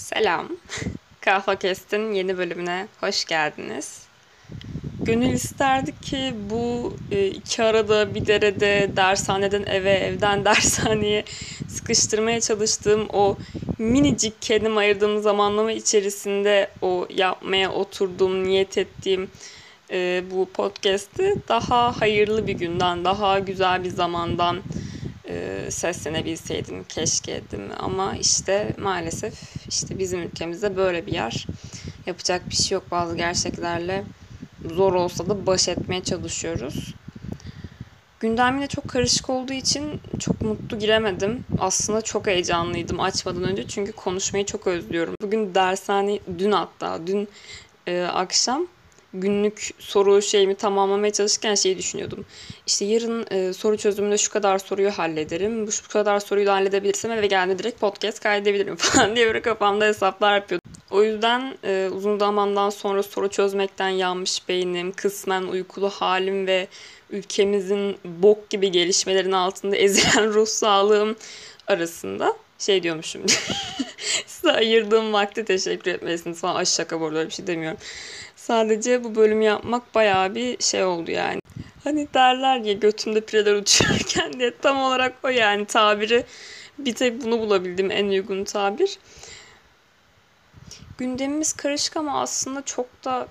Selam. Kahva Kest'in yeni bölümüne hoş geldiniz. Gönül isterdi ki bu e, iki arada bir derede dershaneden eve, evden dershaneye sıkıştırmaya çalıştığım o minicik kendim ayırdığım zamanlama içerisinde o yapmaya oturduğum, niyet ettiğim e, bu podcast'i daha hayırlı bir günden, daha güzel bir zamandan e, seslenebilseydim keşke dedim ama işte maalesef işte bizim ülkemizde böyle bir yer yapacak bir şey yok bazı gerçeklerle zor olsa da baş etmeye çalışıyoruz. Gündem yine çok karışık olduğu için çok mutlu giremedim. Aslında çok heyecanlıydım açmadan önce çünkü konuşmayı çok özlüyorum. Bugün dershane, dün hatta dün e, akşam günlük soru şeyimi tamamlamaya çalışırken şeyi düşünüyordum. İşte yarın e, soru çözümünde şu kadar soruyu hallederim. Bu şu kadar soruyu da halledebilirsem eve geldiğimde direkt podcast kaydedebilirim falan diye böyle kafamda hesaplar yapıyordum. O yüzden e, uzun zamandan sonra soru çözmekten yanmış beynim, kısmen uykulu halim ve ülkemizin bok gibi gelişmelerin altında ezilen ruh sağlığım arasında şey diyormuşum. Size ayırdığım vakti teşekkür etmelisiniz falan. Ay şaka bu arada bir şey demiyorum. Sadece bu bölümü yapmak bayağı bir şey oldu yani. Hani derler ya götümde pireler uçuyorken diye tam olarak o yani tabiri bir tek bunu bulabildim en uygun tabir. Gündemimiz karışık ama aslında çok da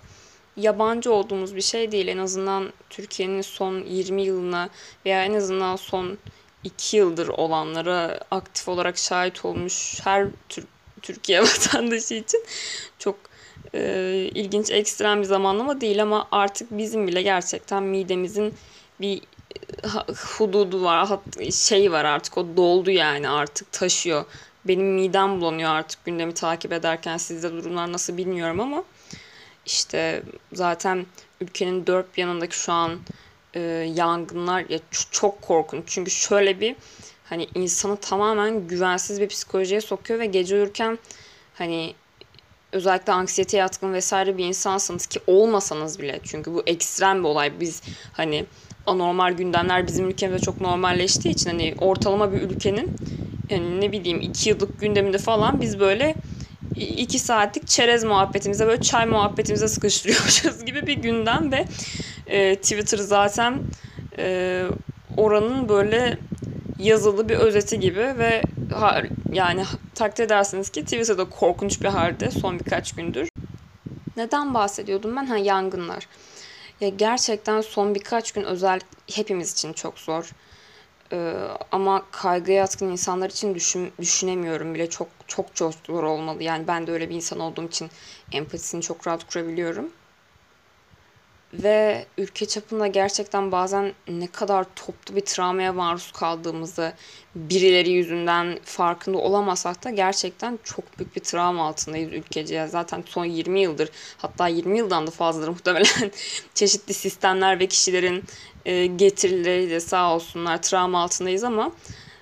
yabancı olduğumuz bir şey değil. En azından Türkiye'nin son 20 yılına veya en azından son 2 yıldır olanlara aktif olarak şahit olmuş her Türk Türkiye vatandaşı için çok e, ilginç ekstrem bir zamanlama değil ama artık bizim bile gerçekten midemizin bir hududu var, şey var artık o doldu yani artık taşıyor. Benim midem bulanıyor artık gündemi takip ederken sizde durumlar nasıl bilmiyorum ama işte zaten ülkenin dört yanındaki şu an e, yangınlar ya çok korkunç. Çünkü şöyle bir hani insanı tamamen güvensiz bir psikolojiye sokuyor ve gece uyurken hani özellikle anksiyete yatkın vesaire bir insansınız ki olmasanız bile çünkü bu ekstrem bir olay biz hani anormal gündemler bizim ülkemizde çok normalleştiği için hani ortalama bir ülkenin yani ne bileyim iki yıllık gündeminde falan biz böyle iki saatlik çerez muhabbetimize böyle çay muhabbetimize sıkıştırıyormuşuz gibi bir gündem ve e, Twitter zaten e, oranın böyle yazılı bir özeti gibi ve yani takdir edersiniz ki Twitter'da korkunç bir halde son birkaç gündür. Neden bahsediyordum ben? Ha yangınlar. Ya gerçekten son birkaç gün özel hepimiz için çok zor. Ee, ama kaygıya yatkın insanlar için düşün, düşünemiyorum bile çok çok çok zor olmalı. Yani ben de öyle bir insan olduğum için empatisini çok rahat kurabiliyorum ve ülke çapında gerçekten bazen ne kadar toplu bir travmaya maruz kaldığımızı birileri yüzünden farkında olamasak da gerçekten çok büyük bir travma altındayız ülkece. Zaten son 20 yıldır hatta 20 yıldan da fazladır muhtemelen çeşitli sistemler ve kişilerin e, getirileriyle sağ olsunlar travma altındayız ama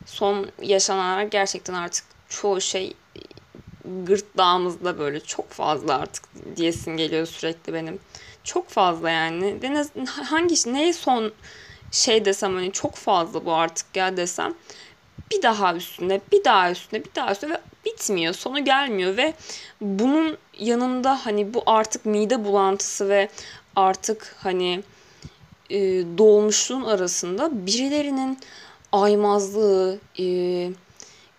son yaşananlar gerçekten artık çoğu şey gırtlağımızda böyle çok fazla artık diyesin geliyor sürekli benim. Çok fazla yani. Deniz hangi neye son şey desem hani çok fazla bu artık ya desem bir daha üstüne, bir daha üstüne, bir daha üstüne ve bitmiyor. Sonu gelmiyor ve bunun yanında hani bu artık mide bulantısı ve artık hani e, dolmuşluğun arasında birilerinin aymazlığı, e,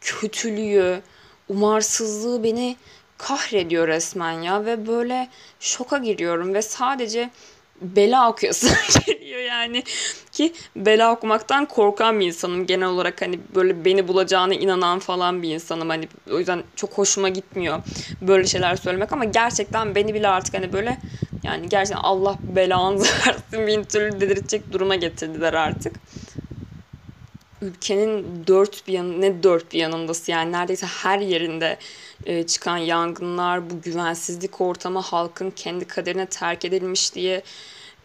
kötülüğü, umarsızlığı beni kahrediyor resmen ya ve böyle şoka giriyorum ve sadece bela okuyasın geliyor yani. Ki bela okumaktan korkan bir insanım. Genel olarak hani böyle beni bulacağına inanan falan bir insanım. Hani o yüzden çok hoşuma gitmiyor böyle şeyler söylemek ama gerçekten beni bile artık hani böyle yani gerçekten Allah belanı versin bin türlü dedirecek duruma getirdiler artık ülkenin dört bir yanı ne dört bir yanındası yani neredeyse her yerinde e, çıkan yangınlar, bu güvensizlik ortamı halkın kendi kaderine terk edilmiş diye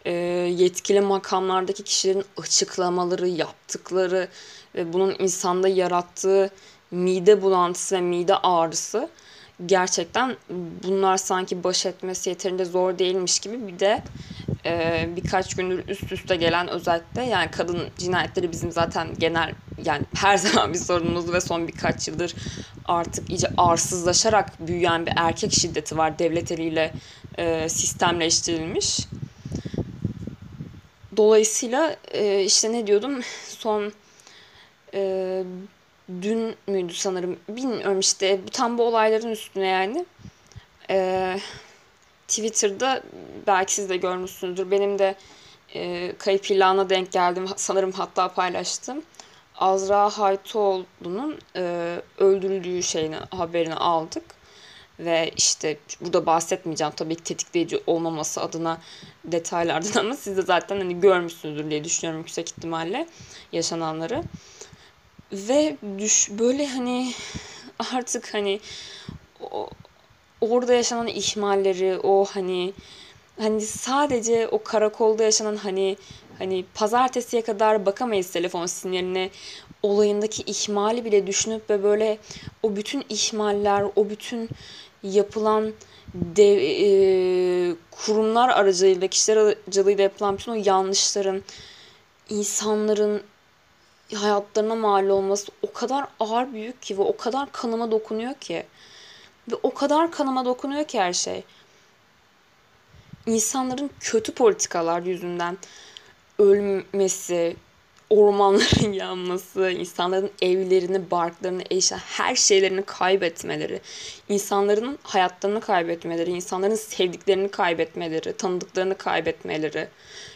e, yetkili makamlardaki kişilerin açıklamaları, yaptıkları ve bunun insanda yarattığı mide bulantısı ve mide ağrısı gerçekten bunlar sanki baş etmesi yeterince zor değilmiş gibi. Bir de e, birkaç gündür üst üste gelen özellikle yani kadın cinayetleri bizim zaten genel yani her zaman bir sorunumuz ve son birkaç yıldır artık iyice arsızlaşarak büyüyen bir erkek şiddeti var. Devlet eliyle e, sistemleştirilmiş. Dolayısıyla e, işte ne diyordum? Son e, dün müydü sanırım? Bilmiyorum işte. Tam bu olayların üstüne yani. E, Twitter'da belki siz de görmüşsünüzdür. Benim de e, kayıp ilanına denk geldim. Sanırım hatta paylaştım. Azra Haytoğlu'nun e, öldürüldüğü şeyini haberini aldık. Ve işte burada bahsetmeyeceğim tabii ki tetikleyici olmaması adına detaylardan ama siz de zaten hani görmüşsünüzdür diye düşünüyorum yüksek ihtimalle yaşananları. Ve düş böyle hani artık hani o, orada yaşanan ihmalleri, o hani hani sadece o karakolda yaşanan hani hani pazartesiye kadar bakamayız telefon sinyaline olayındaki ihmali bile düşünüp ve böyle o bütün ihmaller, o bütün yapılan dev, e, kurumlar aracılığıyla, kişiler aracılığıyla yapılan bütün o yanlışların, insanların hayatlarına mal olması o kadar ağır büyük ki ve o kadar kanıma dokunuyor ki. Ve o kadar kanıma dokunuyor ki her şey. İnsanların kötü politikalar yüzünden ölmesi, ormanların yanması, insanların evlerini, barklarını, eşya, her şeylerini kaybetmeleri, insanların hayatlarını kaybetmeleri, insanların sevdiklerini kaybetmeleri, tanıdıklarını kaybetmeleri,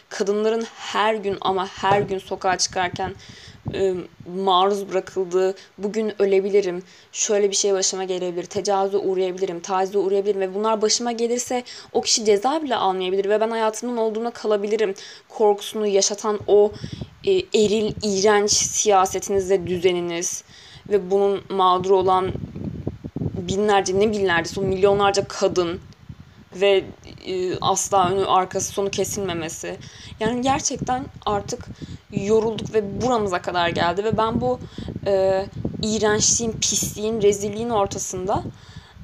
kadınların her gün ama her gün sokağa çıkarken e, maruz bırakıldığı, bugün ölebilirim, şöyle bir şey başıma gelebilir, tecavüze uğrayabilirim, tacize uğrayabilirim ve bunlar başıma gelirse o kişi ceza bile almayabilir ve ben hayatımın olduğuna kalabilirim korkusunu yaşatan o e, eril, iğrenç siyasetiniz ve düzeniniz ve bunun mağdur olan binlerce, ne binlerce, son milyonlarca kadın ve e, asla önü arkası sonu kesilmemesi. Yani gerçekten artık yorulduk ve buramıza kadar geldi ve ben bu e, iğrençliğin, pisliğin, rezilliğin ortasında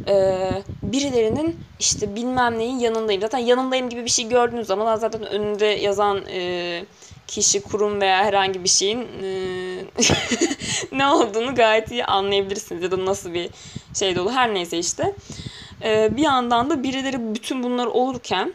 e, birilerinin işte bilmem neyin yanındayım. Zaten yanındayım gibi bir şey gördüğünüz zaman zaten önünde yazan e, kişi, kurum veya herhangi bir şeyin e, ne olduğunu gayet iyi anlayabilirsiniz ya da nasıl bir şey dolu. Her neyse işte. E, bir yandan da birileri bütün bunlar olurken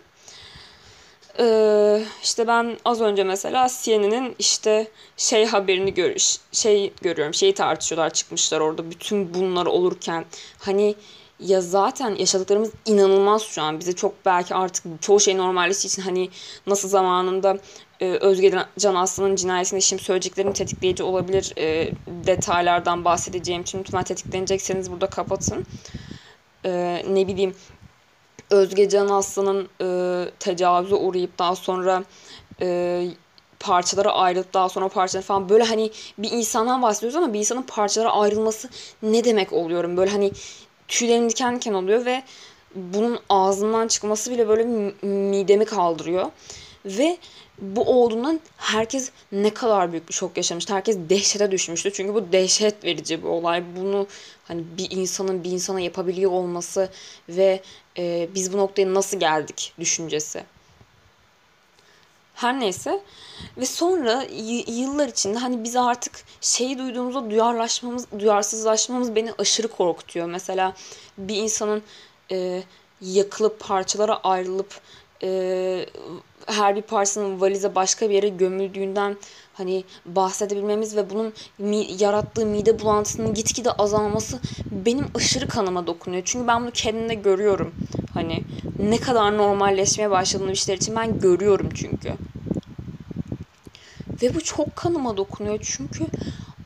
ee, işte ben az önce mesela CNN'in işte şey haberini görüş şey görüyorum şeyi tartışıyorlar çıkmışlar orada bütün bunlar olurken. Hani ya zaten yaşadıklarımız inanılmaz şu an. Bize çok belki artık çoğu şey normalleştiği için hani nasıl zamanında e, Özge Can Aslı'nın cinayetinde şimdi söyleyeceklerim tetikleyici olabilir e, detaylardan bahsedeceğim. İçin lütfen tetiklenecekseniz burada kapatın. E, ne bileyim Özge Can Aslı'nın e, tecavüze uğrayıp daha sonra e, parçalara ayrılıp daha sonra parçalara falan böyle hani bir insandan bahsediyoruz ama bir insanın parçalara ayrılması ne demek oluyorum? Böyle hani tüylerim diken diken oluyor ve bunun ağzından çıkması bile böyle midemi kaldırıyor. Ve bu olduğundan herkes ne kadar büyük bir şok yaşamıştı. Herkes dehşete düşmüştü. Çünkü bu dehşet verici bir olay. Bunu hani bir insanın bir insana yapabiliyor olması ve e, biz bu noktaya nasıl geldik düşüncesi. Her neyse ve sonra yıllar içinde hani biz artık şeyi duyduğumuzda duyarlaşmamız, duyarsızlaşmamız beni aşırı korkutuyor. Mesela bir insanın e, yakılıp parçalara ayrılıp e, her bir parçanın valize başka bir yere gömüldüğünden hani bahsedebilmemiz ve bunun mi, yarattığı mide bulantısının gitgide azalması benim aşırı kanıma dokunuyor. Çünkü ben bunu kendimde görüyorum. Hani ne kadar normalleşmeye başladığını işler için ben görüyorum çünkü. Ve bu çok kanıma dokunuyor çünkü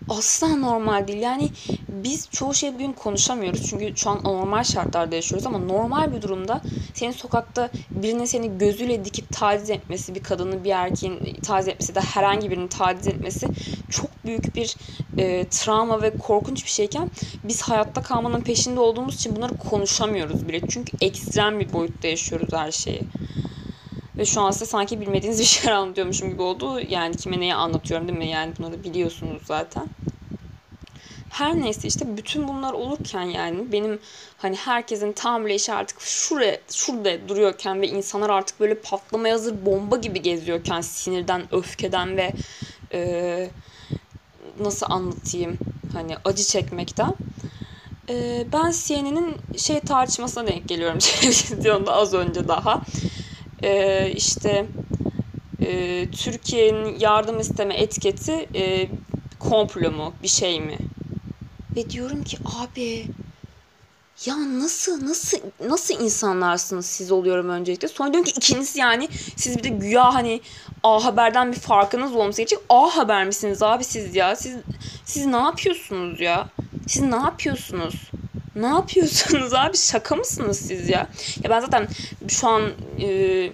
asla normal değil. Yani biz çoğu şey bugün konuşamıyoruz. Çünkü şu an anormal şartlarda yaşıyoruz ama normal bir durumda senin sokakta birinin seni gözüyle dikip taciz etmesi, bir kadının bir erkeğin taciz etmesi de herhangi birinin taciz etmesi çok büyük bir e, travma ve korkunç bir şeyken biz hayatta kalmanın peşinde olduğumuz için bunları konuşamıyoruz bile. Çünkü ekstrem bir boyutta yaşıyoruz her şeyi. Ve şu an size sanki bilmediğiniz bir şeyler anlatıyormuşum gibi oldu. Yani kime neyi anlatıyorum değil mi? Yani bunları biliyorsunuz zaten. Her neyse işte bütün bunlar olurken yani benim hani herkesin tahammül artık şuraya, şurada duruyorken ve insanlar artık böyle patlamaya hazır bomba gibi geziyorken sinirden, öfkeden ve e, nasıl anlatayım hani acı çekmekten e, ben CNN'in şey tartışmasına denk geliyorum televizyonda az önce daha. E, işte e, Türkiye'nin yardım isteme etiketi e, komplo mu bir şey mi? Ve diyorum ki abi ya nasıl nasıl nasıl insanlarsınız siz oluyorum öncelikle. Sonra diyorum ki ikiniz yani siz bir de güya hani A Haber'den bir farkınız olması için A Haber misiniz abi siz ya? Siz siz ne yapıyorsunuz ya? Siz ne yapıyorsunuz? Ne yapıyorsunuz abi? Şaka mısınız siz ya? Ya ben zaten şu an e,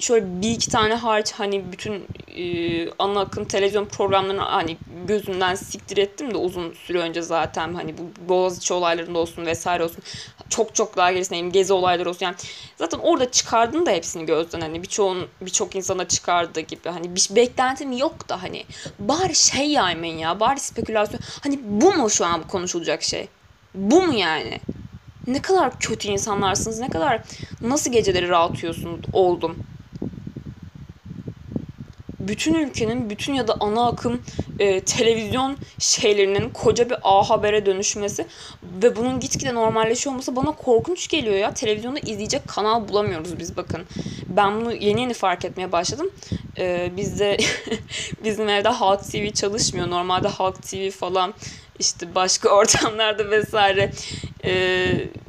şöyle bir iki tane hariç hani bütün e, ana akım televizyon programlarını hani gözümden siktir ettim de uzun süre önce zaten hani bu Boğaziçi olaylarında olsun vesaire olsun çok çok daha gerisindeyim gezi olayları olsun yani zaten orada çıkardın da hepsini gözden hani birçoğun birçok insana çıkardığı gibi hani bir beklentim yok da hani bari şey yaymayın ya bari spekülasyon hani bu mu şu an konuşulacak şey bu mu yani ne kadar kötü insanlarsınız ne kadar nasıl geceleri rahatıyorsunuz oldum bütün ülkenin bütün ya da ana akım e, televizyon şeylerinin koca bir A Haber'e dönüşmesi ve bunun gitgide normalleşiyor olması bana korkunç geliyor ya. Televizyonda izleyecek kanal bulamıyoruz biz bakın. Ben bunu yeni yeni fark etmeye başladım. E, bizde bizim evde Halk TV çalışmıyor. Normalde Halk TV falan işte başka ortamlarda vesaire e,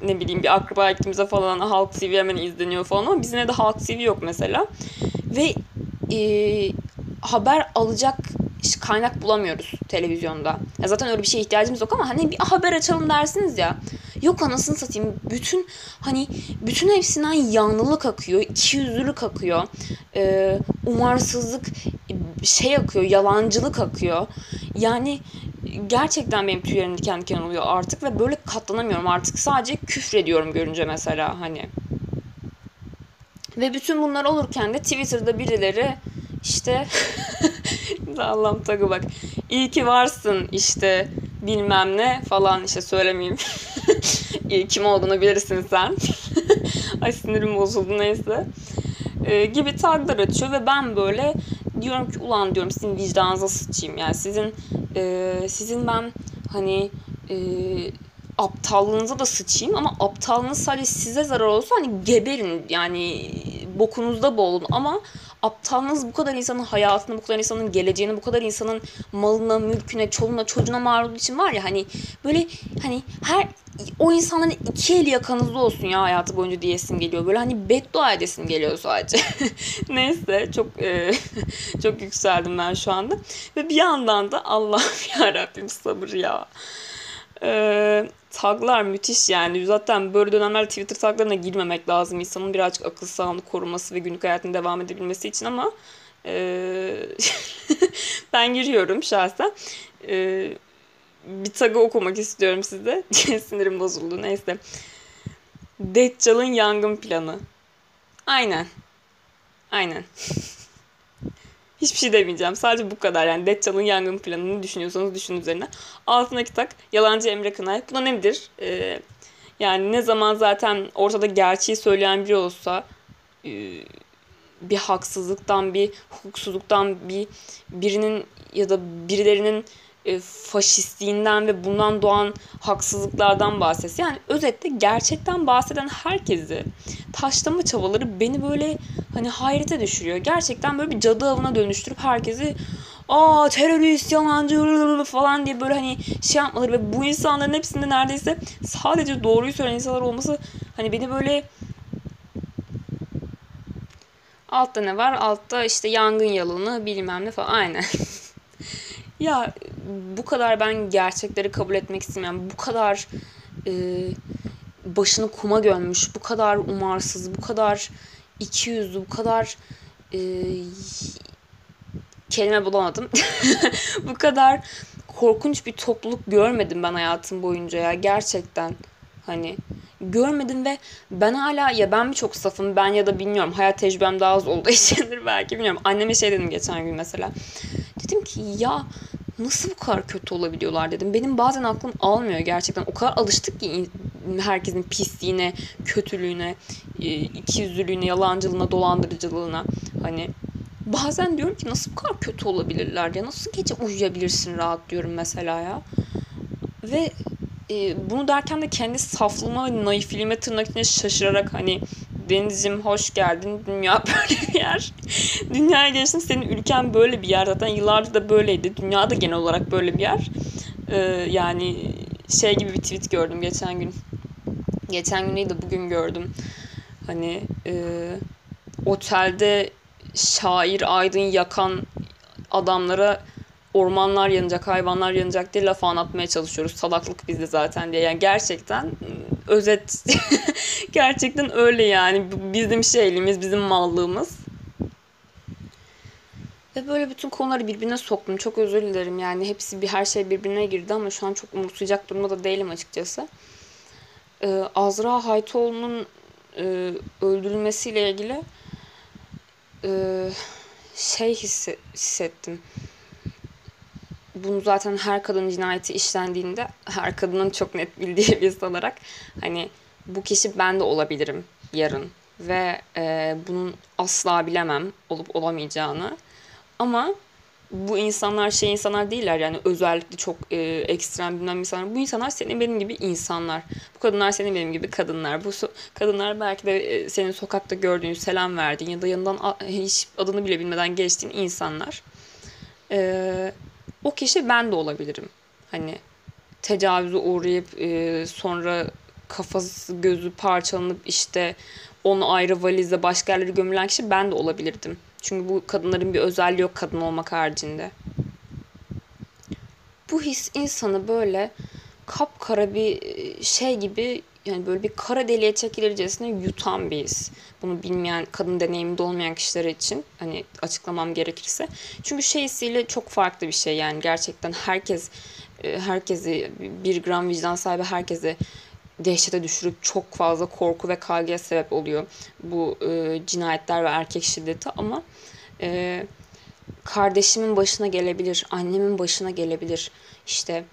ne bileyim bir akraba gittiğimizde falan Halk TV hemen izleniyor falan ama bizim evde Halk TV yok mesela. Ve e, haber alacak kaynak bulamıyoruz televizyonda. Ya zaten öyle bir şeye ihtiyacımız yok ama hani bir haber açalım dersiniz ya. Yok anasını satayım. Bütün hani bütün hepsinden yanlılık akıyor. ikiyüzlülük akıyor. E, umarsızlık şey akıyor. Yalancılık akıyor. Yani gerçekten benim tüylerim diken diken oluyor artık ve böyle katlanamıyorum artık. Sadece küfrediyorum görünce mesela hani. Ve bütün bunlar olurken de Twitter'da birileri işte Allah'ım takı bak. İyi ki varsın işte bilmem ne falan işte söylemeyeyim. kim olduğunu bilirsin sen. Ay sinirim bozuldu neyse. Ee, gibi taglar açıyor ve ben böyle diyorum ki ulan diyorum sizin vicdanınıza sıçayım. Yani sizin e, sizin ben hani e, aptallığınıza da sıçayım ama aptallığınız sadece size zarar olsa hani geberin yani bokunuzda boğulun ama aptallığınız bu kadar insanın hayatını, bu kadar insanın geleceğini, bu kadar insanın malına, mülküne, çoluğuna, çocuğuna mal olduğu için var ya hani böyle hani her o insanların iki eli yakanızda olsun ya hayatı boyunca diyesim geliyor. Böyle hani beddua edesim geliyor sadece. Neyse çok e, çok yükseldim ben şu anda. Ve bir yandan da Allah ya Rabbim sabır ya. Ee, taglar müthiş yani. Zaten böyle dönemler Twitter taglarına girmemek lazım. İnsanın birazcık akıl sağlığını koruması ve günlük hayatını devam edebilmesi için ama e, ben giriyorum şahsen. E, bir tagı okumak istiyorum size. Sinirim bozuldu neyse. Deccal'ın yangın planı. Aynen. Aynen. Hiçbir şey demeyeceğim. Sadece bu kadar. Yani Deccal'ın yangın planını düşünüyorsanız düşün üzerine. Altındaki tak yalancı Emre Kınay. Bu da nedir? Ee, yani ne zaman zaten ortada gerçeği söyleyen biri olsa e, bir haksızlıktan, bir hukuksuzluktan, bir birinin ya da birilerinin e, faşistliğinden ve bundan doğan haksızlıklardan bahsetse. Yani özetle gerçekten bahseden herkesi taşlama çabaları beni böyle hani hayrete düşürüyor. Gerçekten böyle bir cadı avına dönüştürüp herkesi aa terörist, yalancı falan diye böyle hani şey yapmaları ve bu insanların hepsinde neredeyse sadece doğruyu söyleyen insanlar olması hani beni böyle Altta ne var? Altta işte yangın yalanı bilmem ne falan. Aynen. ya bu kadar ben gerçekleri kabul etmek istemiyorum. Bu kadar e, başını kuma gömmüş, bu kadar umarsız, bu kadar iki yüzlü, bu kadar e, kelime bulamadım. bu kadar korkunç bir topluluk görmedim ben hayatım boyunca ya gerçekten. Hani görmedim ve ben hala ya ben mi çok safım ben ya da bilmiyorum hayat tecrübem daha az olduğu içindir belki bilmiyorum. Anneme şey dedim geçen gün mesela. Dedim ki ya nasıl bu kadar kötü olabiliyorlar dedim. Benim bazen aklım almıyor gerçekten. O kadar alıştık ki herkesin pisliğine, kötülüğüne, e, ikiyüzlülüğüne, yalancılığına, dolandırıcılığına. Hani bazen diyorum ki nasıl bu kadar kötü olabilirler ya nasıl gece uyuyabilirsin rahat diyorum mesela ya. Ve e, bunu derken de kendi saflığıma ve naifliğime tırnak içinde şaşırarak hani Deniz'cim hoş geldin. Dünya böyle bir yer. Dünyaya gelişin senin ülken böyle bir yer. Zaten yıllardır da böyleydi. Dünya da genel olarak böyle bir yer. Ee, yani şey gibi bir tweet gördüm geçen gün. Geçen gün de bugün gördüm. Hani e, otelde şair Aydın yakan adamlara ormanlar yanacak, hayvanlar yanacak diye laf anlatmaya çalışıyoruz. Salaklık bizde zaten diye. Yani gerçekten özet gerçekten öyle yani. Bizim şeyliğimiz, bizim mallığımız. Ve böyle bütün konuları birbirine soktum. Çok özür dilerim yani. Hepsi bir her şey birbirine girdi ama şu an çok umursayacak durumda da değilim açıkçası. Ee, Azra Haytoğlu'nun e, öldürülmesiyle ilgili e, şey hissettim bunu zaten her kadın cinayeti işlendiğinde her kadının çok net bildiği bir olarak hani bu kişi ben de olabilirim yarın ve e, bunun asla bilemem olup olamayacağını ama bu insanlar şey insanlar değiller yani özellikle çok e, ekstrem bilmem insanlar. Bu insanlar senin benim gibi insanlar. Bu kadınlar senin benim gibi kadınlar. Bu so- kadınlar belki de e, senin sokakta gördüğün, selam verdiğin ya da yanından hiç adını bile bilmeden geçtiğin insanlar. Eee o kişi ben de olabilirim. Hani tecavüze uğrayıp e, sonra kafası gözü parçalanıp işte onu ayrı valize başka yerlere gömülen kişi ben de olabilirdim. Çünkü bu kadınların bir özelliği yok kadın olmak haricinde. Bu his insanı böyle kapkara bir e, şey gibi yani böyle bir kara deliğe çekilircesine yutan bir his. Bunu bilmeyen, kadın deneyiminde olmayan kişiler için hani açıklamam gerekirse. Çünkü şey hissiyle çok farklı bir şey yani gerçekten herkes e, herkesi bir gram vicdan sahibi herkese dehşete düşürüp çok fazla korku ve kaygıya sebep oluyor bu e, cinayetler ve erkek şiddeti ama e, kardeşimin başına gelebilir, annemin başına gelebilir. İşte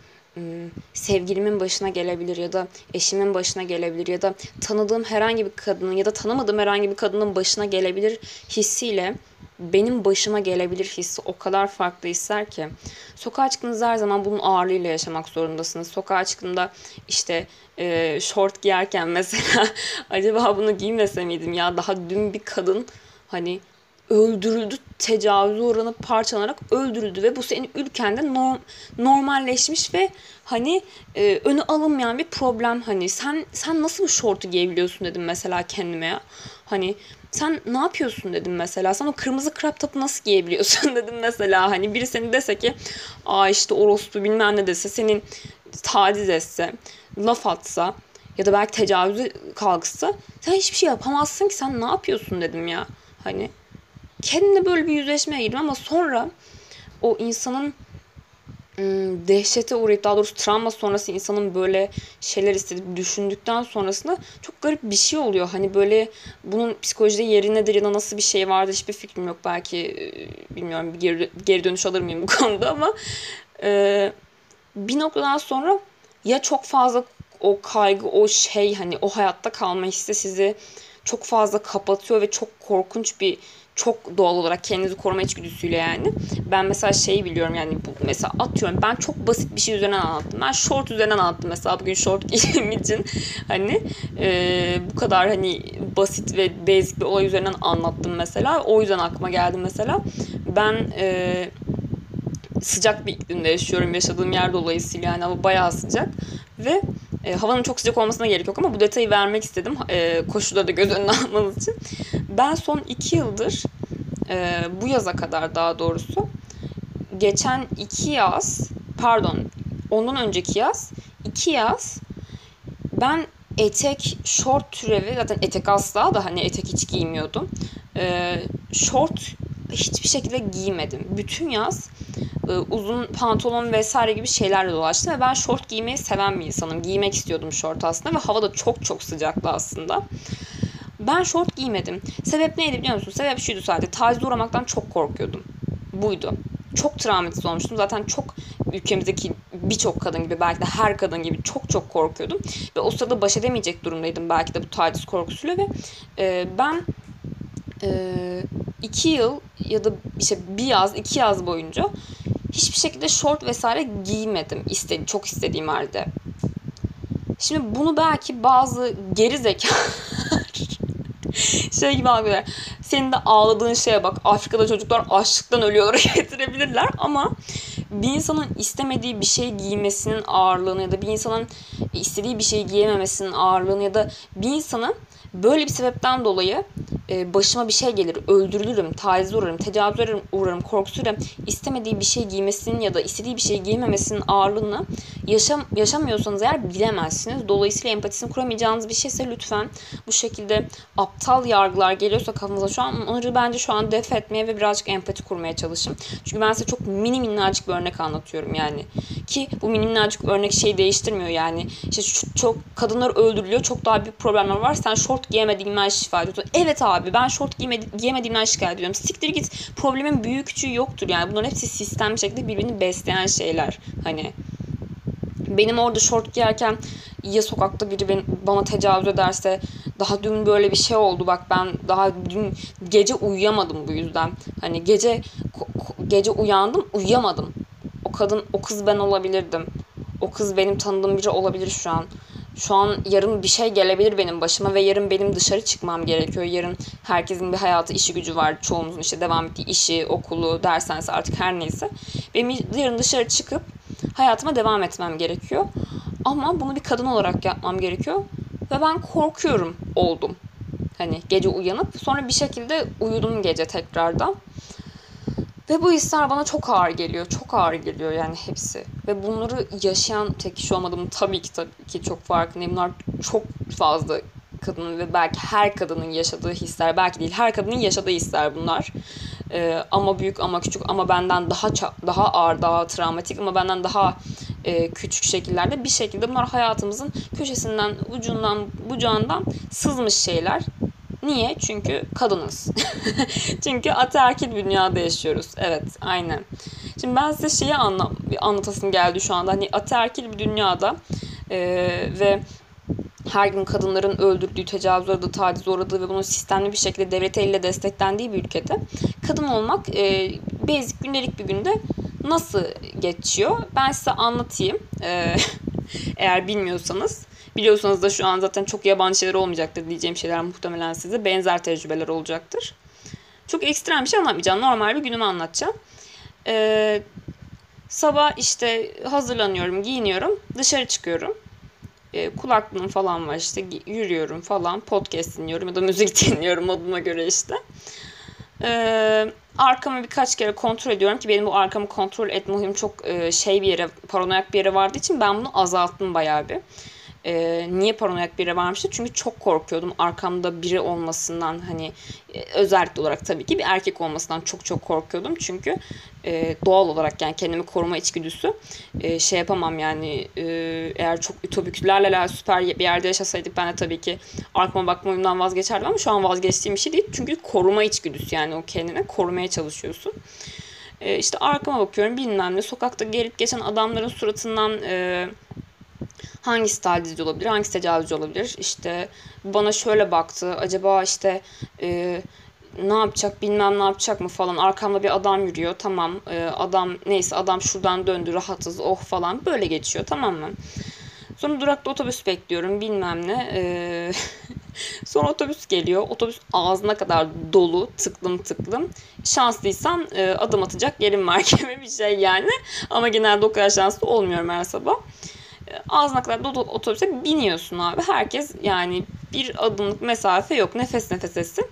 sevgilimin başına gelebilir ya da eşimin başına gelebilir ya da tanıdığım herhangi bir kadının ya da tanımadığım herhangi bir kadının başına gelebilir hissiyle benim başıma gelebilir hissi o kadar farklı hisler ki. Sokağa çıktığınızda her zaman bunun ağırlığıyla yaşamak zorundasınız. Sokağa çıktığımda işte e, short giyerken mesela acaba bunu giymese miydim ya daha dün bir kadın hani öldürüldü, tecavüze uğranıp parçalanarak öldürüldü ve bu senin ülkende norm, normalleşmiş ve hani e, önü alınmayan bir problem hani sen sen nasıl bu şortu giyebiliyorsun dedim mesela kendime ya. Hani sen ne yapıyorsun dedim mesela. Sen o kırmızı crop top'u nasıl giyebiliyorsun dedim mesela. Hani biri seni dese ki aa işte orospu bilmem ne dese senin taciz etse, laf atsa ya da belki tecavüze kalksa sen hiçbir şey yapamazsın ki sen ne yapıyorsun dedim ya. Hani kendine böyle bir yüzleşmeye girdim ama sonra o insanın dehşete uğrayıp daha doğrusu travma sonrası insanın böyle şeyler istedip düşündükten sonrasında çok garip bir şey oluyor. Hani böyle bunun psikolojide yeri nedir ya da nasıl bir şey vardır hiçbir fikrim yok. Belki bilmiyorum geri, geri dönüş alır mıyım bu konuda ama e, bir noktadan sonra ya çok fazla o kaygı, o şey hani o hayatta kalma hissi sizi çok fazla kapatıyor ve çok korkunç bir çok doğal olarak kendinizi koruma içgüdüsüyle yani. Ben mesela şeyi biliyorum yani bu, mesela atıyorum ben çok basit bir şey üzerinden anlattım. Ben short üzerinden anlattım mesela bugün short giydiğim için hani e, bu kadar hani basit ve basic bir olay üzerinden anlattım mesela. O yüzden aklıma geldi mesela. Ben e, sıcak bir iklimde yaşıyorum yaşadığım yer dolayısıyla yani hava bayağı sıcak ve e, havanın çok sıcak olmasına gerek yok ama bu detayı vermek istedim e, koşulları da göz önüne almanız için. Ben son iki yıldır e, bu yaza kadar daha doğrusu geçen iki yaz pardon ondan önceki yaz iki yaz ben etek, short türevi zaten etek asla da hani etek hiç giymiyordum. E, short hiçbir şekilde giymedim. Bütün yaz e, uzun pantolon vesaire gibi şeylerle dolaştım ve ben short giymeyi seven bir insanım. Giymek istiyordum short aslında ve hava da çok çok sıcaktı aslında. Ben short giymedim. Sebep neydi biliyor musun? Sebep şuydu sadece. Tacize uğramaktan çok korkuyordum. Buydu. Çok travmatize olmuştum. Zaten çok ülkemizdeki birçok kadın gibi belki de her kadın gibi çok çok korkuyordum. Ve o sırada baş edemeyecek durumdaydım belki de bu taciz korkusuyla ve e, ben e, iki yıl ya da işte bir yaz iki yaz boyunca hiçbir şekilde şort vesaire giymedim istedi, çok istediğim halde. Şimdi bunu belki bazı geri zeka şey gibi algılıyorlar. Senin de ağladığın şeye bak. Afrika'da çocuklar açlıktan ölüyorlar getirebilirler ama bir insanın istemediği bir şey giymesinin ağırlığını ya da bir insanın istediği bir şeyi giyememesinin ağırlığını ya da bir insanın böyle bir sebepten dolayı e, başıma bir şey gelir, öldürülürüm, tacize uğrarım, tecavüze uğrarım korkusuyla istemediği bir şey giymesinin ya da istediği bir şey giyememesinin ağırlığını yaşam, yaşamıyorsanız eğer bilemezsiniz. Dolayısıyla empatisini kuramayacağınız bir şeyse lütfen bu şekilde aptal yargılar geliyorsa kafanıza şu an onları bence şu an def etmeye ve birazcık empati kurmaya çalışın. Çünkü ben size çok mini minnacık bir örnek anlatıyorum yani. Ki bu mini minnacık örnek şey değiştirmiyor yani. İşte çok kadınlar öldürülüyor. Çok daha büyük problemler var. Sen şort giyemediğinden şikayet ediyorsun. Evet abi ben şort giymedi, giyemediğimden şikayet ediyorum. Siktir git. Problemin büyük küçüğü yoktur yani. Bunların hepsi sistem şekilde birbirini besleyen şeyler. Hani benim orada şort giyerken ya sokakta biri ben, bana tecavüz ederse daha dün böyle bir şey oldu bak ben daha dün gece uyuyamadım bu yüzden. Hani gece gece uyandım uyuyamadım. O kadın o kız ben olabilirdim. O kız benim tanıdığım biri olabilir şu an. Şu an yarın bir şey gelebilir benim başıma ve yarın benim dışarı çıkmam gerekiyor. Yarın herkesin bir hayatı, işi gücü var. Çoğumuzun işte devam ettiği işi, okulu, dershanesi artık her neyse. Benim yarın dışarı çıkıp hayatıma devam etmem gerekiyor. Ama bunu bir kadın olarak yapmam gerekiyor. Ve ben korkuyorum oldum. Hani gece uyanıp sonra bir şekilde uyudum gece tekrardan. Ve bu hisler bana çok ağır geliyor. Çok ağır geliyor yani hepsi. Ve bunları yaşayan tek kişi olmadığımı tabii ki tabii ki çok farkındayım. Bunlar çok fazla kadının ve belki her kadının yaşadığı hisler. Belki değil her kadının yaşadığı hisler bunlar. Ee, ama büyük ama küçük ama benden daha daha ağır, daha travmatik ama benden daha e, küçük şekillerde bir şekilde bunlar hayatımızın köşesinden, ucundan, bucağından sızmış şeyler. Niye? Çünkü kadınız. Çünkü ataerkil bir dünyada yaşıyoruz. Evet, aynen. Şimdi ben size şeyi anla anlatasım geldi şu anda. Hani ataerkil bir dünyada e, ve her gün kadınların öldürdüğü, tecavüz uğradığı, taciz uğradığı ve bunun sistemli bir şekilde devlet eliyle desteklendiği bir ülkede kadın olmak e, basic gündelik bir günde nasıl geçiyor? Ben size anlatayım. E, eğer bilmiyorsanız. Biliyorsanız da şu an zaten çok yabancı şeyler olmayacaktır diyeceğim şeyler muhtemelen size. Benzer tecrübeler olacaktır. Çok ekstrem bir şey anlatmayacağım. Normal bir günümü anlatacağım. Ee, sabah işte hazırlanıyorum, giyiniyorum, dışarı çıkıyorum. Ee, kulaklığım falan var işte yürüyorum falan, podcast dinliyorum ya da müzik dinliyorum moduma göre işte. Ee, arkamı birkaç kere kontrol ediyorum ki benim bu arkamı kontrol etme çok e, şey bir yere, paranoyak bir yere vardığı için ben bunu azalttım bayağı bir e, niye paranoyak biri varmıştı? Çünkü çok korkuyordum arkamda biri olmasından hani e, özellikle olarak tabii ki bir erkek olmasından çok çok korkuyordum. Çünkü e, doğal olarak yani kendimi koruma içgüdüsü e, şey yapamam yani e, eğer çok ütopiklerle süper bir yerde yaşasaydık ben de tabii ki arkama bakma vazgeçerdim ama şu an vazgeçtiğim bir şey değil. Çünkü koruma içgüdüsü yani o kendine korumaya çalışıyorsun. E, işte arkama bakıyorum bilmem ne sokakta gelip geçen adamların suratından e, hangisi tacizci olabilir, hangisi tecavüzcü olabilir? İşte bana şöyle baktı, acaba işte e, ne yapacak bilmem ne yapacak mı falan. Arkamda bir adam yürüyor tamam e, adam neyse adam şuradan döndü rahatız oh falan böyle geçiyor tamam mı? Sonra durakta otobüs bekliyorum bilmem ne. Ee, sonra otobüs geliyor. Otobüs ağzına kadar dolu tıklım tıklım. Şanslıysam e, adım atacak yerim var gibi bir şey yani. Ama genelde o kadar şanslı olmuyorum her sabah ağzına kadar dolu otobüse biniyorsun abi. Herkes yani bir adımlık mesafe yok. Nefes nefesesin.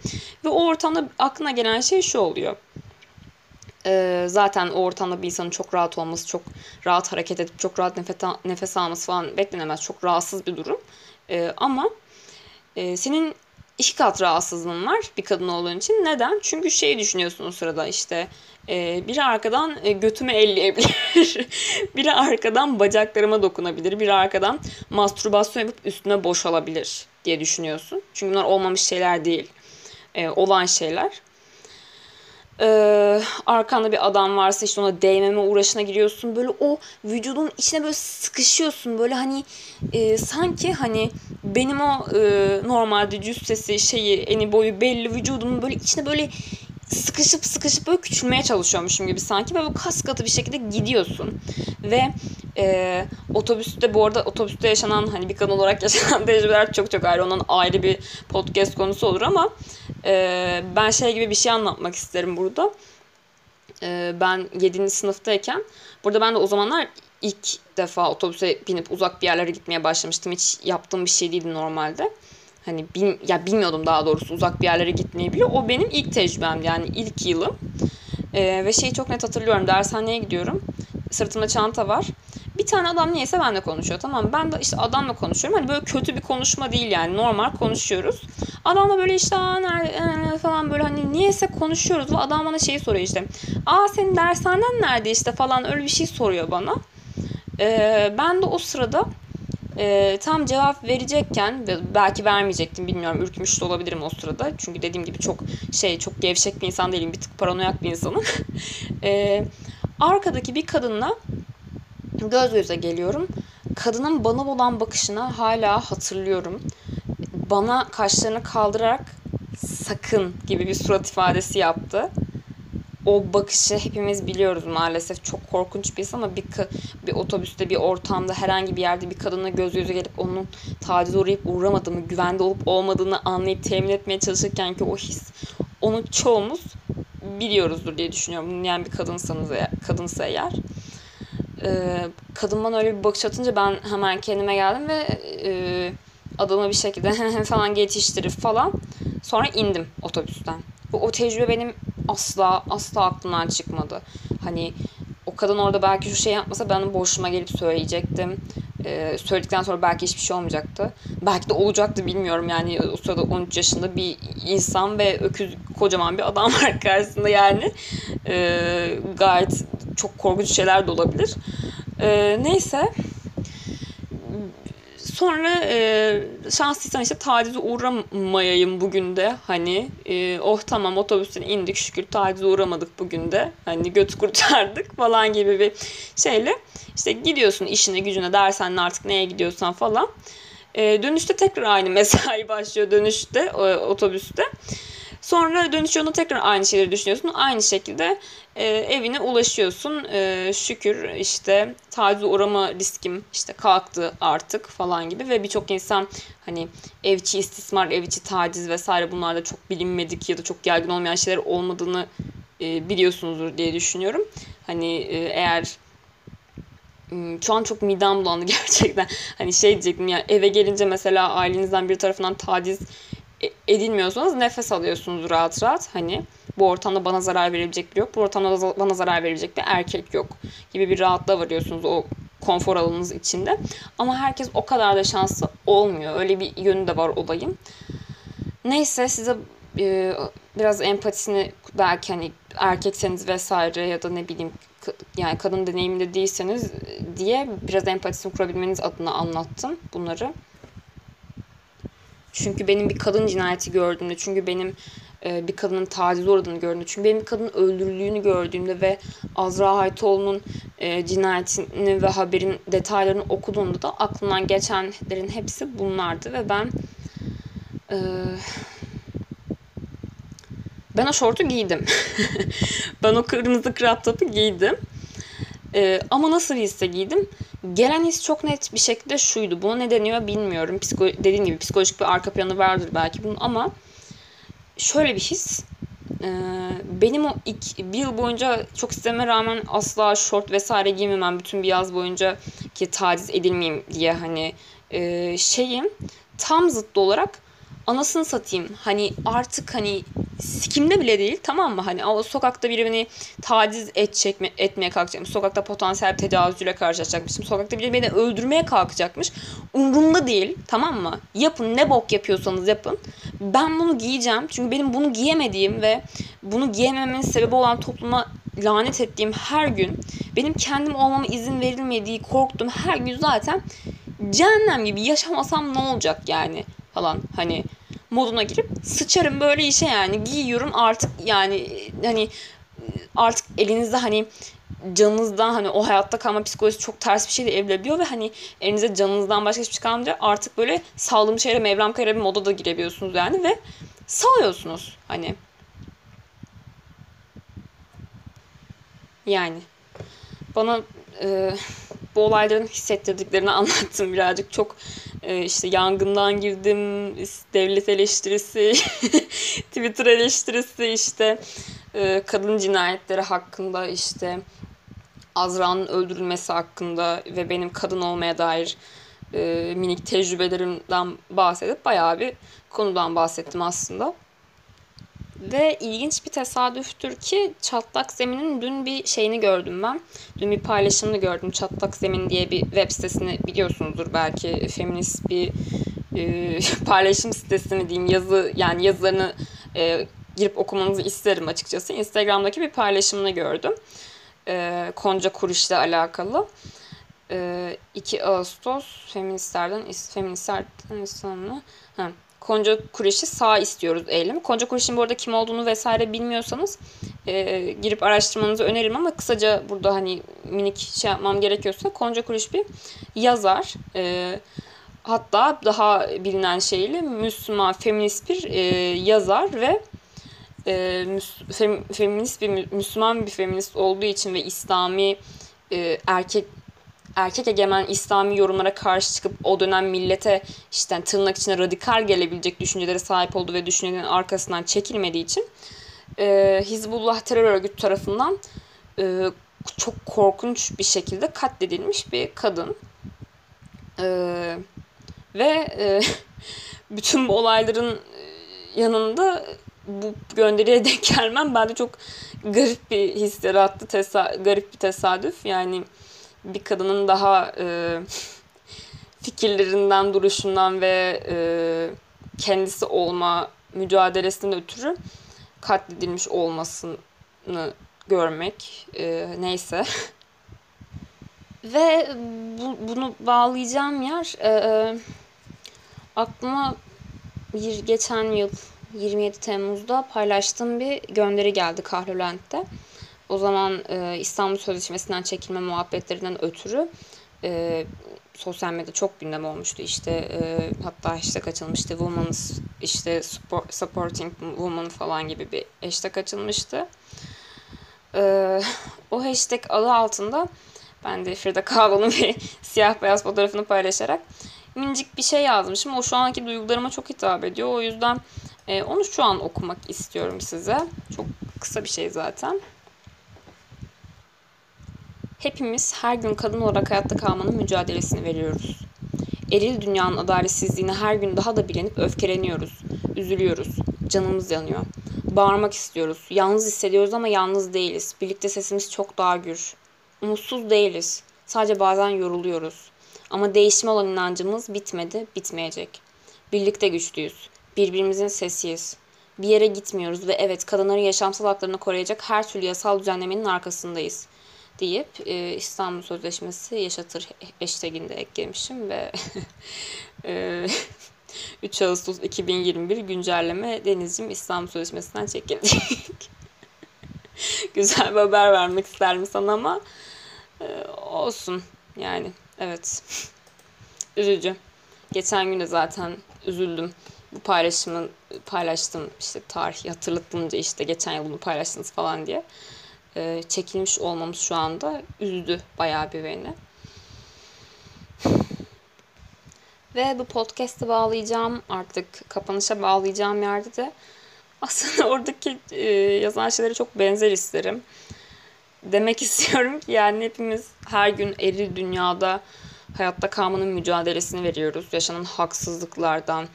Ve o ortamda aklına gelen şey şu oluyor. Ee, zaten o ortamda bir insanın çok rahat olması, çok rahat hareket edip çok rahat nefes, nefes alması falan beklenemez. Çok rahatsız bir durum. Ee, ama e, senin iki kat rahatsızlığın var bir kadın olduğun için. Neden? Çünkü şey düşünüyorsun o sırada işte e, biri arkadan e, götümü elleyebilir. biri arkadan bacaklarıma dokunabilir. Biri arkadan mastürbasyon yapıp üstüne boşalabilir diye düşünüyorsun. Çünkü bunlar olmamış şeyler değil. E, olan şeyler. Ee, arkanda bir adam varsa işte ona değmeme uğraşına giriyorsun. Böyle o vücudun içine böyle sıkışıyorsun. Böyle hani e, sanki hani benim o e, normalde cüssesi şeyi eni boyu belli vücudumun böyle içine böyle sıkışıp sıkışıp böyle küçülmeye çalışıyormuşum gibi sanki ve bu kas katı bir şekilde gidiyorsun ve e, otobüste bu arada otobüste yaşanan hani bir kadın olarak yaşanan tecrübeler çok çok ayrı onun ayrı bir podcast konusu olur ama e, ben şey gibi bir şey anlatmak isterim burada e, ben 7. sınıftayken burada ben de o zamanlar ilk defa otobüse binip uzak bir yerlere gitmeye başlamıştım hiç yaptığım bir şey değildi normalde hani bin, ya bilmiyordum daha doğrusu uzak bir yerlere gitmeyi bile. O benim ilk tecrübem yani ilk yılım. Ee, ve şeyi çok net hatırlıyorum. Dershaneye gidiyorum. Sırtımda çanta var. Bir tane adam niyeyse benimle konuşuyor. Tamam ben de işte adamla konuşuyorum. Hani böyle kötü bir konuşma değil yani. Normal konuşuyoruz. Adamla böyle işte aa nerede falan böyle hani niyeyse konuşuyoruz. Ve adam bana şeyi soruyor işte. Aa senin dershanen nerede işte falan öyle bir şey soruyor bana. Ee, ben de o sırada e, tam cevap verecekken ve belki vermeyecektim bilmiyorum ürkmüş de olabilirim o sırada. Çünkü dediğim gibi çok şey çok gevşek bir insan değilim bir tık paranoyak bir insanım. e, arkadaki bir kadınla göz göze geliyorum. Kadının bana olan bakışını hala hatırlıyorum. Bana kaşlarını kaldırarak sakın gibi bir surat ifadesi yaptı o bakışı hepimiz biliyoruz maalesef. Çok korkunç bir his ama bir, bir otobüste, bir ortamda, herhangi bir yerde bir kadına göz göze gelip onun tacize uğrayıp uğramadığını, güvende olup olmadığını anlayıp temin etmeye çalışırken ki o his onu çoğumuz biliyoruzdur diye düşünüyorum. Dinleyen bir kadınsanız eğer, kadınsa eğer. Ee, kadın bana öyle bir bakış atınca ben hemen kendime geldim ve e, adamı bir şekilde falan geçiştirip falan sonra indim otobüsten. Bu o tecrübe benim asla asla aklımdan çıkmadı. Hani o kadın orada belki şu şey yapmasa ben boşuma gelip söyleyecektim. Ee, söyledikten sonra belki hiçbir şey olmayacaktı. Belki de olacaktı bilmiyorum yani o sırada 13 yaşında bir insan ve öküz kocaman bir adam var karşısında yani. Ee, gayet çok korkunç şeyler de olabilir. Ee, neyse Sonra e, şanslıysan işte tacize uğramayayım bugün de. Hani e, oh tamam otobüsten indik şükür tacize uğramadık bugün de. Hani göt kurtardık falan gibi bir şeyle. İşte gidiyorsun işine gücüne dersen artık neye gidiyorsan falan. E, dönüşte tekrar aynı mesai başlıyor dönüşte e, otobüste. Sonra dönüş yolunda tekrar aynı şeyleri düşünüyorsun. Aynı şekilde e, evine ulaşıyorsun. E, şükür işte tacize uğrama riskim işte kalktı artık falan gibi ve birçok insan hani evçi istismar, evçi taciz vesaire bunlarda çok bilinmedik ya da çok yaygın olmayan şeyler olmadığını e, biliyorsunuzdur diye düşünüyorum. Hani e, eğer şu an çok midem bulandı gerçekten. Hani şey diyecektim ya eve gelince mesela ailenizden bir tarafından taciz edilmiyorsanız nefes alıyorsunuz rahat rahat. Hani bu ortamda bana zarar verebilecek biri yok. Bu ortamda bana zarar verebilecek bir erkek yok gibi bir rahatlığa varıyorsunuz o konfor alanınız içinde. Ama herkes o kadar da şanslı olmuyor. Öyle bir yönü de var olayın. Neyse size e, biraz empatisini belki hani erkekseniz vesaire ya da ne bileyim yani kadın deneyiminde değilseniz diye biraz empatisini kurabilmeniz adına anlattım bunları. Çünkü benim bir kadın cinayeti gördüğümde, çünkü benim e, bir kadının taciz uğradığını gördüğümde, çünkü benim bir kadının öldürüldüğünü gördüğümde ve Azra Haytoğlu'nun e, cinayetini ve haberin detaylarını okuduğumda da aklımdan geçenlerin hepsi bunlardı ve ben e, ben o şortu giydim. ben o kırmızı crop top'u giydim. Ee, ama nasıl bir hisse giydim? Gelen his çok net bir şekilde şuydu. Buna ne deniyor bilmiyorum. Psiko dediğim gibi psikolojik bir arka planı vardır belki bunun ama şöyle bir his. Ee, benim o ilk bir yıl boyunca çok isteme rağmen asla short vesaire giymemem. Bütün bir yaz boyunca ki taciz edilmeyeyim diye hani e, şeyim tam zıttı olarak anasını satayım. Hani artık hani sikimde bile değil tamam mı? Hani o sokakta biri beni taciz edecek mi, etmeye kalkacakmış. Sokakta potansiyel bir tecavüzcüyle karşılaşacakmışım. Sokakta biri beni öldürmeye kalkacakmış. Umrumda değil tamam mı? Yapın ne bok yapıyorsanız yapın. Ben bunu giyeceğim. Çünkü benim bunu giyemediğim ve bunu giyemememin sebebi olan topluma lanet ettiğim her gün benim kendim olmama izin verilmediği korktuğum her gün zaten cehennem gibi yaşamasam ne olacak yani falan hani moduna girip sıçarım böyle işe yani giyiyorum artık yani hani artık elinizde hani canınızdan hani o hayatta kalma psikolojisi çok ters bir şey de evrilebiliyor ve hani elinize canınızdan başka hiçbir şey kalmayınca artık böyle sağlığım şeyle Mevlam Kara bir moda da girebiliyorsunuz yani ve salıyorsunuz hani. Yani bana e, bu olayların hissettirdiklerini anlattım birazcık. Çok işte yangından girdim, devlet eleştirisi, Twitter eleştirisi işte e, kadın cinayetleri hakkında işte Azra'nın öldürülmesi hakkında ve benim kadın olmaya dair e, minik tecrübelerimden bahsedip bayağı bir konudan bahsettim aslında. Ve ilginç bir tesadüftür ki Çatlak Zemin'in dün bir şeyini gördüm ben. Dün bir paylaşımını gördüm. Çatlak Zemin diye bir web sitesini biliyorsunuzdur belki. Feminist bir e, paylaşım sitesi mi diyeyim yazı yani yazılarını e, girip okumanızı isterim açıkçası. Instagram'daki bir paylaşımını gördüm. E, Konca Kuriş'le alakalı. E, 2 Ağustos feministlerden feministlerden İslam'la Konca Kuriş'i sağ istiyoruz eylemi. Konca Kuriş'in bu arada kim olduğunu vesaire bilmiyorsanız e, girip araştırmanızı öneririm ama kısaca burada hani minik şey yapmam gerekiyorsa Konca Kuriş bir yazar. E, hatta daha bilinen şeyle Müslüman, feminist bir e, yazar ve e, fem, feminist bir Müslüman bir feminist olduğu için ve İslami e, erkek erkek egemen İslami yorumlara karşı çıkıp o dönem millete işte tırnak içine radikal gelebilecek düşüncelere sahip oldu ve düşüncelerin arkasından çekilmediği için e, Hizbullah terör örgütü tarafından e, çok korkunç bir şekilde katledilmiş bir kadın. E, ve e, bütün bu olayların yanında bu gönderiye denk gelmem bende çok garip bir his yarattı. Tesa garip bir tesadüf. Yani bir kadının daha e, fikirlerinden, duruşundan ve e, kendisi olma mücadelesinden ötürü katledilmiş olmasını görmek e, neyse. ve bu, bunu bağlayacağım yer e, e aklıma bir geçen yıl 27 Temmuz'da paylaştığım bir gönderi geldi Kahrolent'te. O zaman e, İstanbul Sözleşmesi'nden çekilme muhabbetlerinden ötürü e, sosyal medya çok gündem olmuştu. İşte e, hatta hashtag açılmıştı. Women's işte support, supporting woman falan gibi bir hashtag açılmıştı. E, o hashtag adı altında ben de Frida Kahlo'nun bir siyah beyaz fotoğrafını paylaşarak minicik bir şey yazmışım. O şu anki duygularıma çok hitap ediyor. O yüzden e, onu şu an okumak istiyorum size. Çok kısa bir şey zaten. Hepimiz her gün kadın olarak hayatta kalmanın mücadelesini veriyoruz. Eril dünyanın adaletsizliğini her gün daha da bilenip öfkeleniyoruz, üzülüyoruz, canımız yanıyor. Bağırmak istiyoruz, yalnız hissediyoruz ama yalnız değiliz. Birlikte sesimiz çok daha gür. Umutsuz değiliz, sadece bazen yoruluyoruz. Ama değişime olan inancımız bitmedi, bitmeyecek. Birlikte güçlüyüz, birbirimizin sesiyiz. Bir yere gitmiyoruz ve evet kadınların yaşamsal haklarını koruyacak her türlü yasal düzenlemenin arkasındayız deyip e, İstanbul Sözleşmesi yaşatır hashtagini eklemişim ve e, 3 Ağustos 2021 güncelleme Denizciğim İstanbul Sözleşmesi'nden çekildik. Güzel bir haber vermek isterim sana ama e, olsun yani evet üzücü. Geçen gün de zaten üzüldüm. Bu paylaşımın paylaştım işte tarih hatırlatınca işte geçen yıl bunu paylaştınız falan diye. E, çekilmiş olmamız şu anda üzdü bayağı bir beni. Ve bu podcast'i bağlayacağım artık kapanışa bağlayacağım yerde de aslında oradaki e, yazan şeylere çok benzer isterim. Demek istiyorum ki yani hepimiz her gün eril dünyada hayatta kalmanın mücadelesini veriyoruz. Yaşanan haksızlıklardan,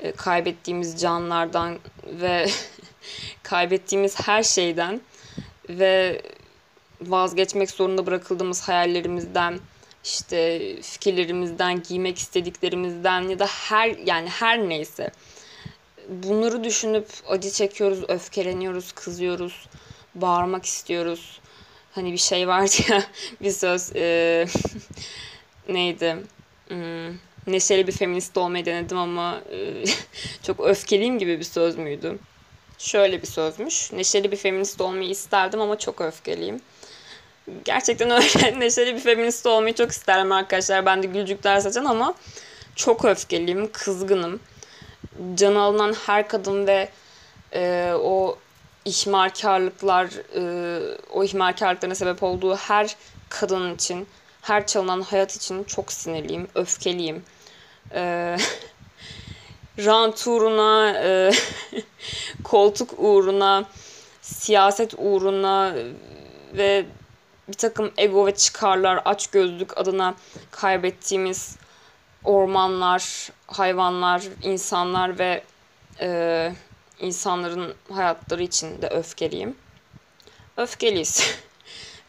e, kaybettiğimiz canlardan ve kaybettiğimiz her şeyden ve vazgeçmek zorunda bırakıldığımız hayallerimizden, işte fikirlerimizden, giymek istediklerimizden ya da her yani her neyse bunları düşünüp acı çekiyoruz, öfkeleniyoruz, kızıyoruz, bağırmak istiyoruz. Hani bir şey vardı ya bir söz e, neydi? Hmm, neşeli bir feminist olmayı denedim ama e, çok öfkeliyim gibi bir söz müydü? Şöyle bir sözmüş. Neşeli bir feminist olmayı isterdim ama çok öfkeliyim. Gerçekten öyle neşeli bir feminist olmayı çok isterim arkadaşlar. Ben de gülcükler saçan ama çok öfkeliyim, kızgınım. Canı alınan her kadın ve e, o ihmalkarlıklar, e, o ihmalkarlıkların sebep olduğu her kadın için, her çalınan hayat için çok sinirliyim, öfkeliyim. E, rant uğruna, e, koltuk uğruna, siyaset uğruna ve bir takım ego ve çıkarlar, açgözlük adına kaybettiğimiz ormanlar, hayvanlar, insanlar ve e, insanların hayatları için de öfkeliyim. Öfkeliyiz.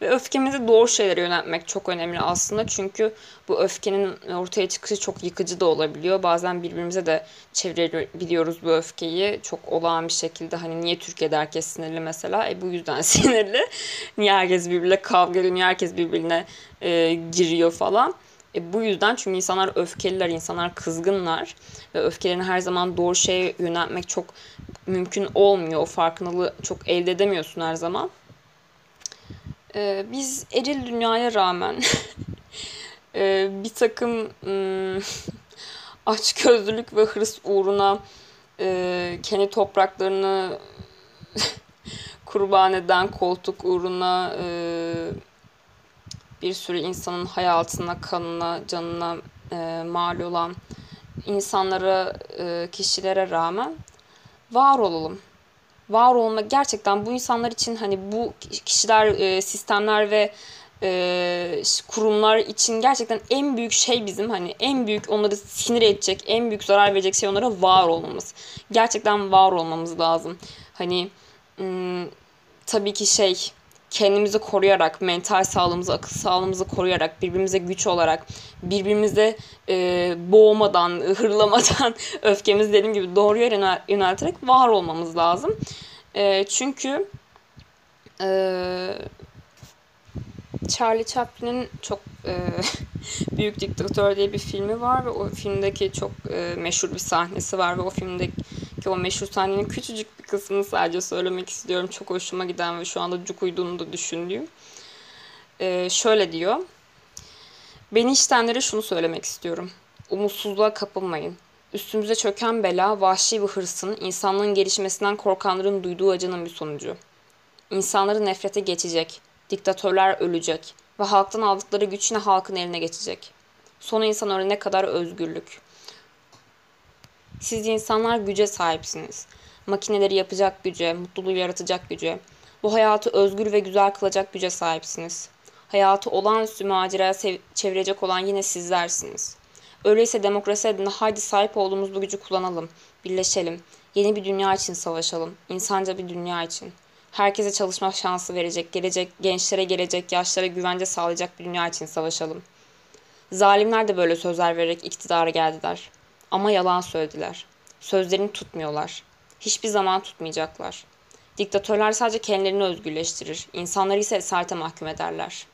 Ve öfkemizi doğru şeylere yöneltmek çok önemli aslında. Çünkü bu öfkenin ortaya çıkışı çok yıkıcı da olabiliyor. Bazen birbirimize de çevirebiliyoruz bu öfkeyi. Çok olağan bir şekilde hani niye Türkiye'de herkes sinirli mesela? E bu yüzden sinirli. Niye herkes birbirine kavga ediyor? Niye herkes birbirine e, giriyor falan? E bu yüzden çünkü insanlar öfkeliler, insanlar kızgınlar ve öfkelerini her zaman doğru şeye yöneltmek çok mümkün olmuyor. O farkındalığı çok elde edemiyorsun her zaman. Ee, biz eril dünyaya rağmen e, bir takım ım, açgözlülük ve hırs uğruna e, kendi topraklarını kurban eden koltuk uğruna e, bir sürü insanın hayatına, kanına, canına e, mal olan insanlara, e, kişilere rağmen var olalım. Var olmak gerçekten bu insanlar için hani bu kişiler, e, sistemler ve e, kurumlar için gerçekten en büyük şey bizim hani en büyük onları sinir edecek, en büyük zarar verecek şey onlara var olmamız. Gerçekten var olmamız lazım. Hani tabii ki şey kendimizi koruyarak, mental sağlığımızı, akıl sağlığımızı koruyarak, birbirimize güç olarak, birbirimize e, boğmadan, hırlamadan, öfkemizi dediğim gibi doğru yere yönelterek var olmamız lazım. E, çünkü e, Charlie Chaplin'in çok e, Büyük Diktatör diye bir filmi var ve o filmdeki çok e, meşhur bir sahnesi var ve o filmdeki o meşhur sahnenin küçücük bir kısmını sadece söylemek istiyorum. Çok hoşuma giden ve şu anda cuk uyduğunu da düşündüğüm. E, şöyle diyor. Beni iştenlere şunu söylemek istiyorum. Umutsuzluğa kapılmayın. Üstümüze çöken bela vahşi bir hırsın, insanlığın gelişmesinden korkanların duyduğu acının bir sonucu. İnsanları nefrete geçecek, diktatörler ölecek ve halktan aldıkları güç yine halkın eline geçecek. Sonu insan öğrenene kadar özgürlük. Siz insanlar güce sahipsiniz. Makineleri yapacak güce, mutluluğu yaratacak güce, bu hayatı özgür ve güzel kılacak güce sahipsiniz. Hayatı olağanüstü maceraya çevirecek olan yine sizlersiniz. Öyleyse demokrasi adına haydi sahip olduğumuz bu gücü kullanalım, birleşelim, yeni bir dünya için savaşalım, insanca bir dünya için herkese çalışma şansı verecek, gelecek gençlere gelecek, yaşlara güvence sağlayacak bir dünya için savaşalım. Zalimler de böyle sözler vererek iktidara geldiler. Ama yalan söylediler. Sözlerini tutmuyorlar. Hiçbir zaman tutmayacaklar. Diktatörler sadece kendilerini özgürleştirir. İnsanları ise esarete mahkum ederler.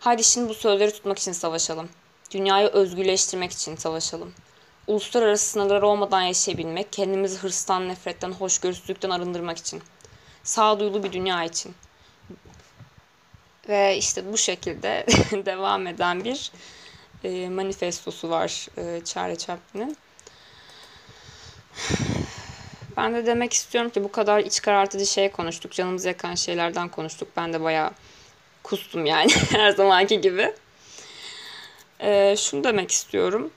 Haydi şimdi bu sözleri tutmak için savaşalım. Dünyayı özgürleştirmek için savaşalım. Uluslararası sınırlar olmadan yaşayabilmek, kendimizi hırstan, nefretten, hoşgörüsüzlükten arındırmak için.'' sağduyulu bir dünya için. Ve işte bu şekilde devam eden bir e, manifestosu var e, Charlie Chaplin'in. Ben de demek istiyorum ki bu kadar iç karartıcı şey konuştuk. Canımızı yakan şeylerden konuştuk. Ben de bayağı kustum yani her zamanki gibi. E, şunu demek istiyorum.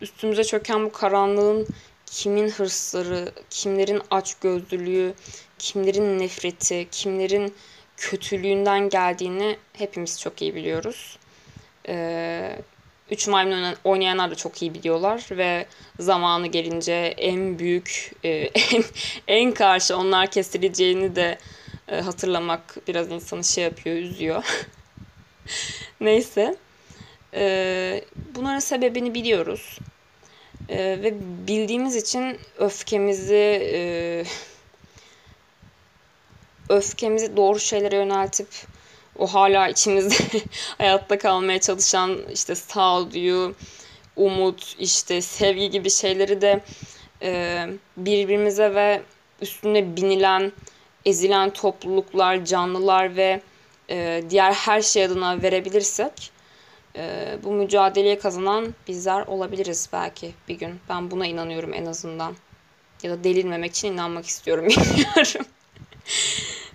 Üstümüze çöken bu karanlığın kimin hırsları, kimlerin açgözlülüğü, kimlerin nefreti, kimlerin kötülüğünden geldiğini hepimiz çok iyi biliyoruz. Ee, Üç maymun oynayanlar da çok iyi biliyorlar ve zamanı gelince en büyük, e, en, en karşı onlar kesileceğini de e, hatırlamak biraz insanı şey yapıyor, üzüyor. Neyse. E, bunların sebebini biliyoruz. Ve bildiğimiz için öfkemizi öfkemizi doğru şeylere yöneltip o hala içimizde hayatta kalmaya çalışan işte sağduyu, umut, işte sevgi gibi şeyleri de e, birbirimize ve üstüne binilen, ezilen topluluklar, canlılar ve e, diğer her şey adına verebilirsek e, bu mücadeleye kazanan bizler olabiliriz belki bir gün. Ben buna inanıyorum en azından. Ya da delirmemek için inanmak istiyorum bilmiyorum.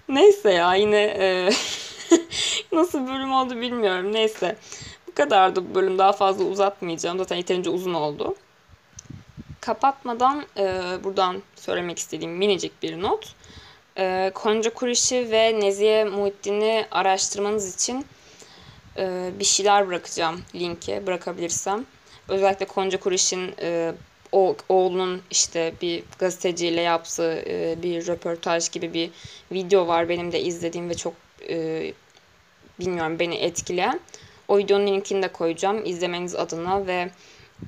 Neyse ya yine e, nasıl bölüm oldu bilmiyorum. Neyse. Bu kadardı bu bölüm. Daha fazla uzatmayacağım. Zaten yeterince uzun oldu. Kapatmadan e, buradan söylemek istediğim minicik bir not. E, Konca Kurişi ve Nezihe Muhittin'i araştırmanız için e, bir şeyler bırakacağım linke bırakabilirsem. Özellikle Konca Kuriş'in e, o oğlunun işte bir gazeteciyle yaptığı e, bir röportaj gibi bir video var benim de izlediğim ve çok e, bilmiyorum beni etkileyen. O videonun linkini de koyacağım izlemeniz adına ve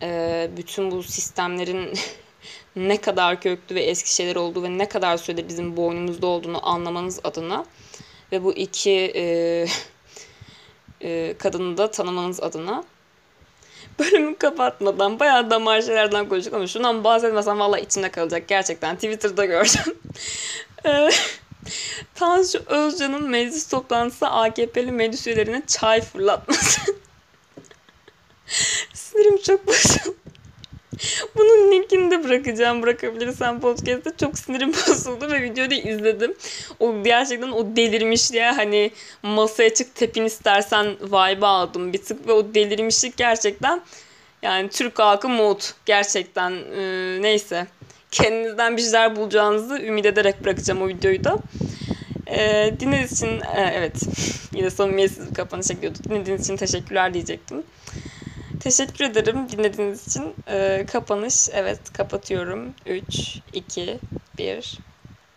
e, bütün bu sistemlerin ne kadar köklü ve eski şeyler olduğu ve ne kadar süredir bizim boynumuzda olduğunu anlamanız adına ve bu iki e, e, kadını da tanımanız adına bölümü kapatmadan bayağı damar şeylerden konuştuk ama şundan bahsetmesem valla içinde kalacak gerçekten. Twitter'da gördüm. Tansu Özcan'ın meclis toplantısı AKP'li meclis üyelerine çay fırlatması. Sinirim çok bozuldu. Bunun linkini de bırakacağım. Bırakabilirsem podcast'te çok sinirim bozuldu ve videoyu da izledim. O gerçekten o delirmişliğe hani masaya çık tepin istersen vibe aldım bir tık ve o delirmişlik gerçekten yani Türk halkı mod gerçekten e, neyse kendinizden bir şeyler bulacağınızı ümit ederek bırakacağım o videoyu da. E, dinlediğiniz için e, evet yine samimiyetsiz bir kapanış ekliyorduk. Dinlediğiniz için teşekkürler diyecektim. Teşekkür ederim dinlediğiniz için. Ee, kapanış evet kapatıyorum. 3, 2, 1.